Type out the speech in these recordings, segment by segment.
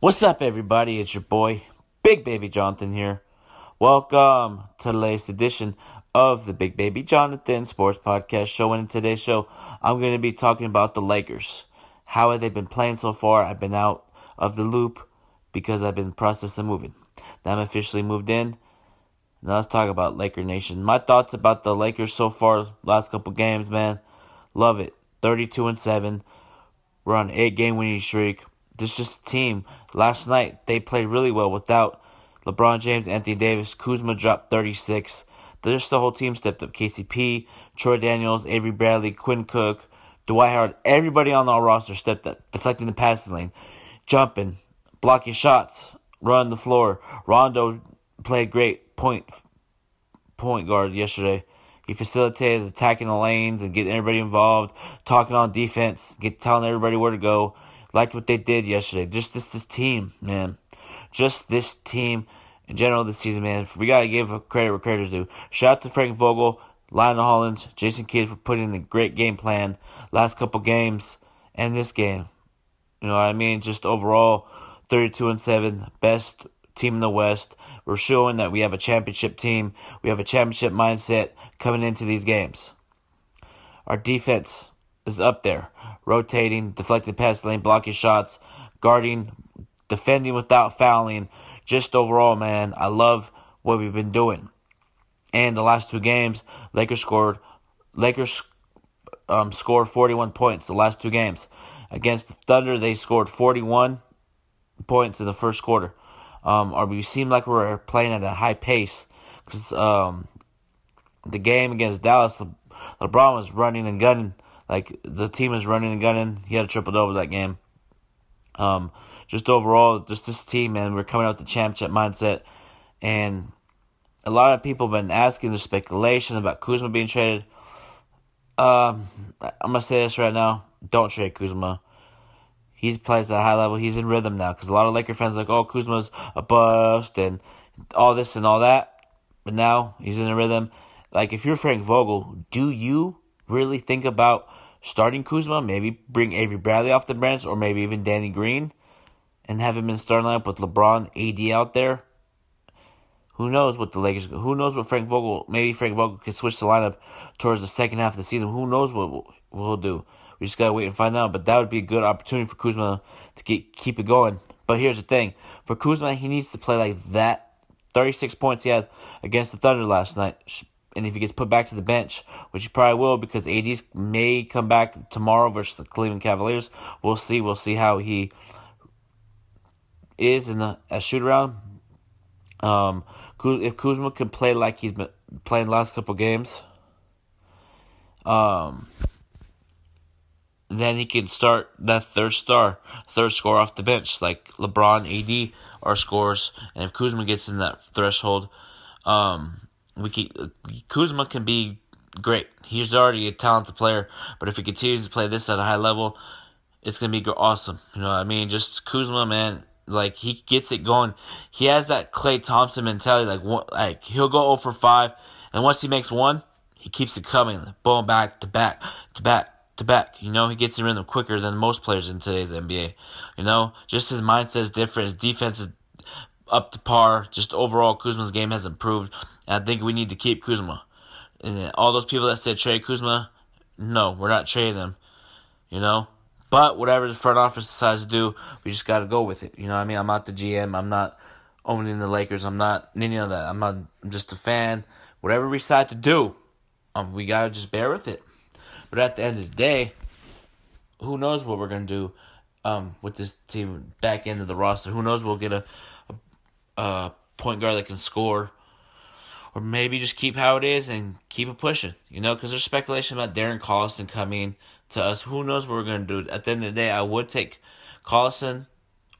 What's up, everybody? It's your boy, Big Baby Jonathan here. Welcome to the latest edition of the Big Baby Jonathan Sports Podcast Show. And in today's show, I'm going to be talking about the Lakers. How have they been playing so far? I've been out of the loop because I've been processing moving. Now I'm officially moved in. Now let's talk about Laker Nation. My thoughts about the Lakers so far, last couple games, man. Love it. 32 and 7. We're on eight game winning streak. This just a team. Last night they played really well without LeBron James, Anthony Davis, Kuzma dropped 36. Just the whole team stepped up. KCP, Troy Daniels, Avery Bradley, Quinn Cook, Dwight Howard. Everybody on our roster stepped up, deflecting the passing lane, jumping, blocking shots, running the floor. Rondo played great point point guard yesterday. He facilitated attacking the lanes and getting everybody involved, talking on defense, get telling everybody where to go. Liked what they did yesterday. Just this this team, man. Just this team in general this season, man. We gotta give credit where credit's due. Shout out to Frank Vogel, Lionel Hollins, Jason Kidd for putting in a great game plan last couple games and this game. You know what I mean? Just overall, thirty-two and seven, best team in the West. We're showing that we have a championship team. We have a championship mindset coming into these games. Our defense is up there, rotating, deflecting pass lane, blocking shots, guarding, defending without fouling. Just overall, man, I love what we've been doing. And the last two games, Lakers scored. Lakers um, scored 41 points the last two games. Against the Thunder, they scored 41 points in the first quarter. Um, or we seem like we're playing at a high pace because um, the game against Dallas, LeBron was running and gunning like the team is running and gunning. He had a triple double that game. Um, just overall, just this team, man, we're coming out with the championship mindset, and a lot of people have been asking the speculation about Kuzma being traded. Um, I'm gonna say this right now: don't trade Kuzma. He plays at a high level. He's in rhythm now because a lot of Laker fans like, oh, Kuzma's a bust and all this and all that. But now he's in a rhythm. Like if you're Frank Vogel, do you really think about starting Kuzma, maybe bring Avery Bradley off the bench, or maybe even Danny Green, and have him in starting lineup with LeBron, AD out there. Who knows what the Lakers? Who knows what Frank Vogel? Maybe Frank Vogel could switch the lineup towards the second half of the season. Who knows what we'll, do? We just gotta wait and find out. But that would be a good opportunity for Kuzma to get, keep it going. But here's the thing: for Kuzma, he needs to play like that. Thirty-six points he had against the Thunder last night and if he gets put back to the bench, which he probably will because ADs may come back tomorrow versus the Cleveland Cavaliers. We'll see. We'll see how he is in the a shoot around. Um, if Kuzma can play like he's been playing the last couple games, um, then he can start that third star, third score off the bench, like LeBron, AD are scores, and if Kuzma gets in that threshold, um, we can, Kuzma can be great. He's already a talented player, but if he continues to play this at a high level, it's gonna be awesome. You know, I mean, just Kuzma, man, like he gets it going. He has that Klay Thompson mentality. Like, like he'll go over five, and once he makes one, he keeps it coming, boom, back to back to back to back. You know, he gets in rhythm quicker than most players in today's NBA. You know, just his mindset is different. His defense is up to par. Just overall, Kuzma's game has improved. And I think we need to keep Kuzma. And all those people that said trade Kuzma, no, we're not trading them. You know? But whatever the front office decides to do, we just got to go with it. You know what I mean? I'm not the GM. I'm not owning the Lakers. I'm not any of that. I'm not. I'm just a fan. Whatever we decide to do, um, we gotta just bear with it. But at the end of the day, who knows what we're gonna do um, with this team back of the roster? Who knows? We'll get a, a point guard that can score or maybe just keep how it is and keep it pushing. You know, because there's speculation about Darren Collison coming to us. Who knows what we're going to do? At the end of the day, I would take Collison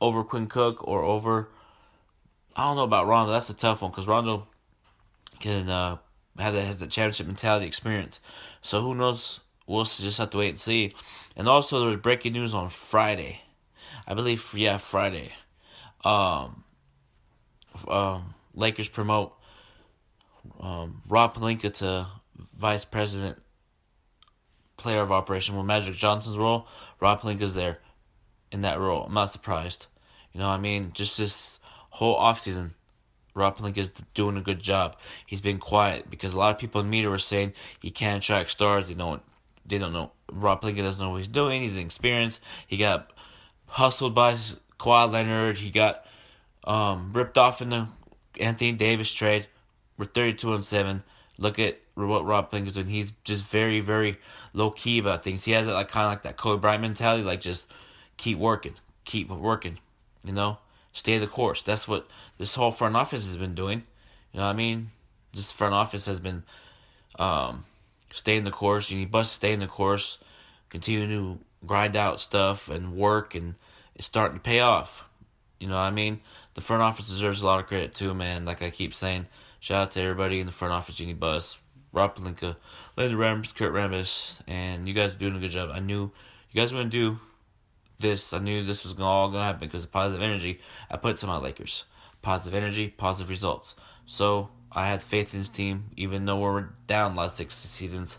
over Quinn Cook or over. I don't know about Rondo. That's a tough one because Rondo can uh, have that has that championship mentality experience. So who knows? We'll just have to wait and see. And also, there was breaking news on Friday. I believe, yeah, Friday. Um, um, Lakers promote um, Rob Pelinka to vice president, player of operation. Well, Magic Johnson's role, Rob Pelinka's there in that role. I'm not surprised. You know what I mean? Just this whole offseason, Rob Pelinka is doing a good job. He's been quiet because a lot of people in media were saying he can't attract stars. They don't, they don't know. Rob Pelinka doesn't know what he's doing. He's inexperienced. He got hustled by Kawhi Leonard. He got um, ripped off in the Anthony Davis trade. We're 32 and 7. Look at what Rob Pelinka's doing. He's just very, very low key about things. He has that like kind of like that Kobe Bryant mentality, like just keep working, keep working, you know, stay the course. That's what this whole front office has been doing. You know what I mean? This front office has been um, staying the course. You need bust stay in the course, continue to grind out stuff and work, and it's starting to pay off. You know what I mean? The front office deserves a lot of credit too, man. Like I keep saying, shout out to everybody in the front office, Jeanie Buss, Rob Pelinka, Linda Rambis, Kurt Rambis, and you guys are doing a good job. I knew you guys were gonna do this. I knew this was all gonna happen because of positive energy. I put to my Lakers. Positive energy, positive results. So I had faith in this team, even though we're down last six seasons.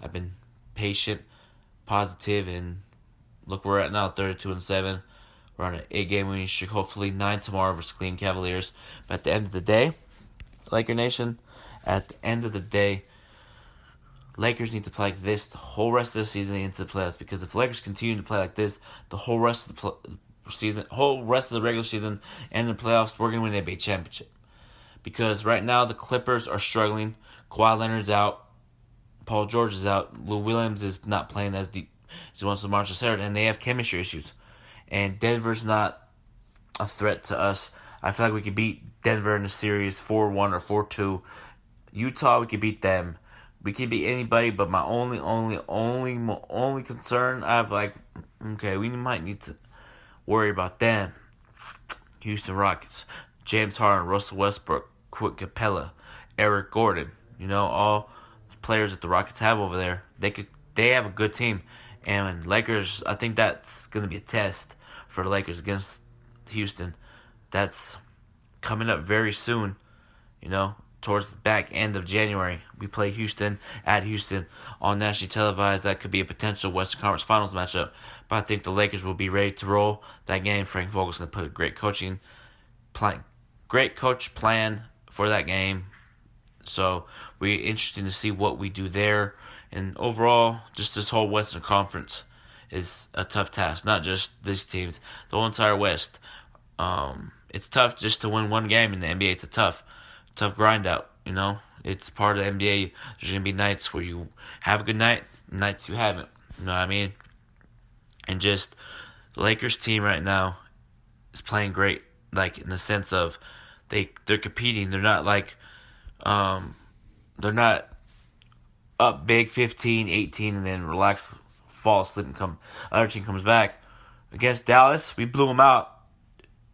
I've been patient, positive, and look where we're at now, thirty-two and seven. We're on an eight-game winning streak. Hopefully nine tomorrow versus Cleveland Cavaliers. But at the end of the day, Laker Nation, at the end of the day, Lakers need to play like this the whole rest of the season into the playoffs. Because if Lakers continue to play like this the whole rest of the pl- season, whole rest of the regular season and the playoffs, we're gonna win the NBA championship. Because right now the Clippers are struggling. Kawhi Leonard's out. Paul George is out. Lou Williams is not playing as deep he wants to march Saturday, and they have chemistry issues. And Denver's not a threat to us. I feel like we could beat Denver in the series 4 1 or 4 2. Utah, we could beat them. We could beat anybody, but my only, only, only, only concern I have, like, okay, we might need to worry about them. Houston Rockets, James Harden, Russell Westbrook, Clint Capela, Eric Gordon. You know, all players that the Rockets have over there. They could, they have a good team, and Lakers. I think that's to be a test for the Lakers against Houston. That's coming up very soon. You know, towards the back end of January. We play Houston at Houston on nationally televised. That could be a potential Western Conference Finals matchup. But I think the Lakers will be ready to roll that game. Frank Vogel's going to put a great coaching plan, great coach plan for that game. So we're interested to see what we do there. And overall, just this whole Western Conference is a tough task. Not just these teams, the whole entire West. Um, it's tough just to win one game in the NBA. It's a tough tough grind out. You know, it's part of the NBA. There's gonna be nights where you have a good night, nights you haven't. You know what I mean? And just Lakers team right now is playing great. Like in the sense of they they're competing. They're not like um they're not up big 15, 18 and then relax, fall asleep and come other team comes back. Against Dallas, we blew them out.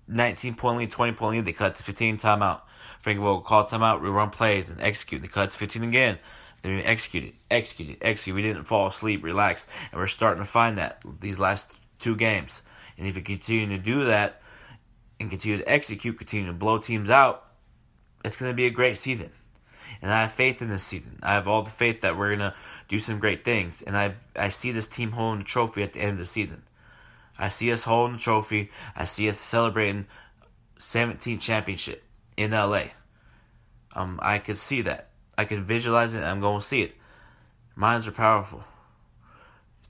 19 point lead, 20 point lead, they cut to 15 timeout. Frank Vogel call timeout, we run plays and execute. They cut to 15 again. Then we execute it, execute it, execute. We didn't fall asleep, relax, and we're starting to find that these last two games. And if we continue to do that and continue to execute, continue to blow teams out, it's going to be a great season. And I have faith in this season. I have all the faith that we're to do some great things. And I I see this team holding the trophy at the end of the season. I see us holding the trophy. I see us celebrating 17th championship in LA. Um, I could see that. I could visualize it. I'm to see it. Minds are powerful.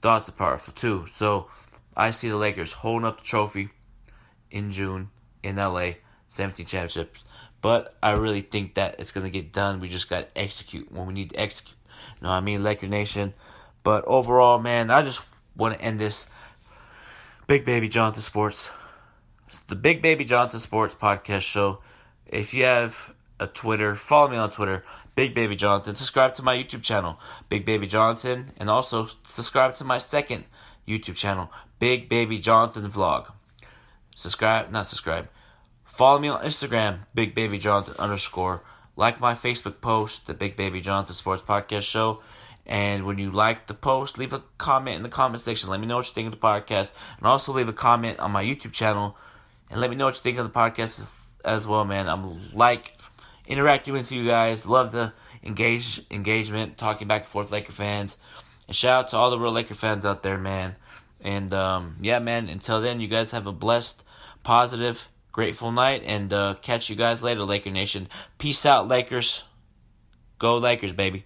Thoughts are powerful too. So I see the Lakers holding up the trophy in June in LA, 17 championships. But I really think that it's going to get done. We just got to execute when we need to execute. You know what I mean? Laker Nation. But overall, man, I just want to end this Big Baby Jonathan Sports. the Big Baby Jonathan Sports podcast show. If you have a Twitter, follow me on Twitter, Big Baby Jonathan. Subscribe to my YouTube channel, Big Baby Jonathan, and also subscribe to my second YouTube channel, Big Baby Jonathan Vlog. Subscribe, not subscribe. Follow me on Instagram, Big Baby Jonathan underscore. Like my Facebook post, the Big Baby Jonathan Sports Podcast Show. And when you like the post, leave a comment in the comment section. Let me know what you think of the podcast. And also leave a comment on my YouTube channel. And let me know what you think of the podcast as well, man. I'm like interacting with you guys. Love the engage engagement, talking back and forth, Laker fans. And shout out to all the real Laker fans out there, man. And um, yeah, man. Until then, you guys have a blessed, positive, grateful night, and uh, catch you guys later, Laker Nation. Peace out, Lakers. Go Lakers, baby.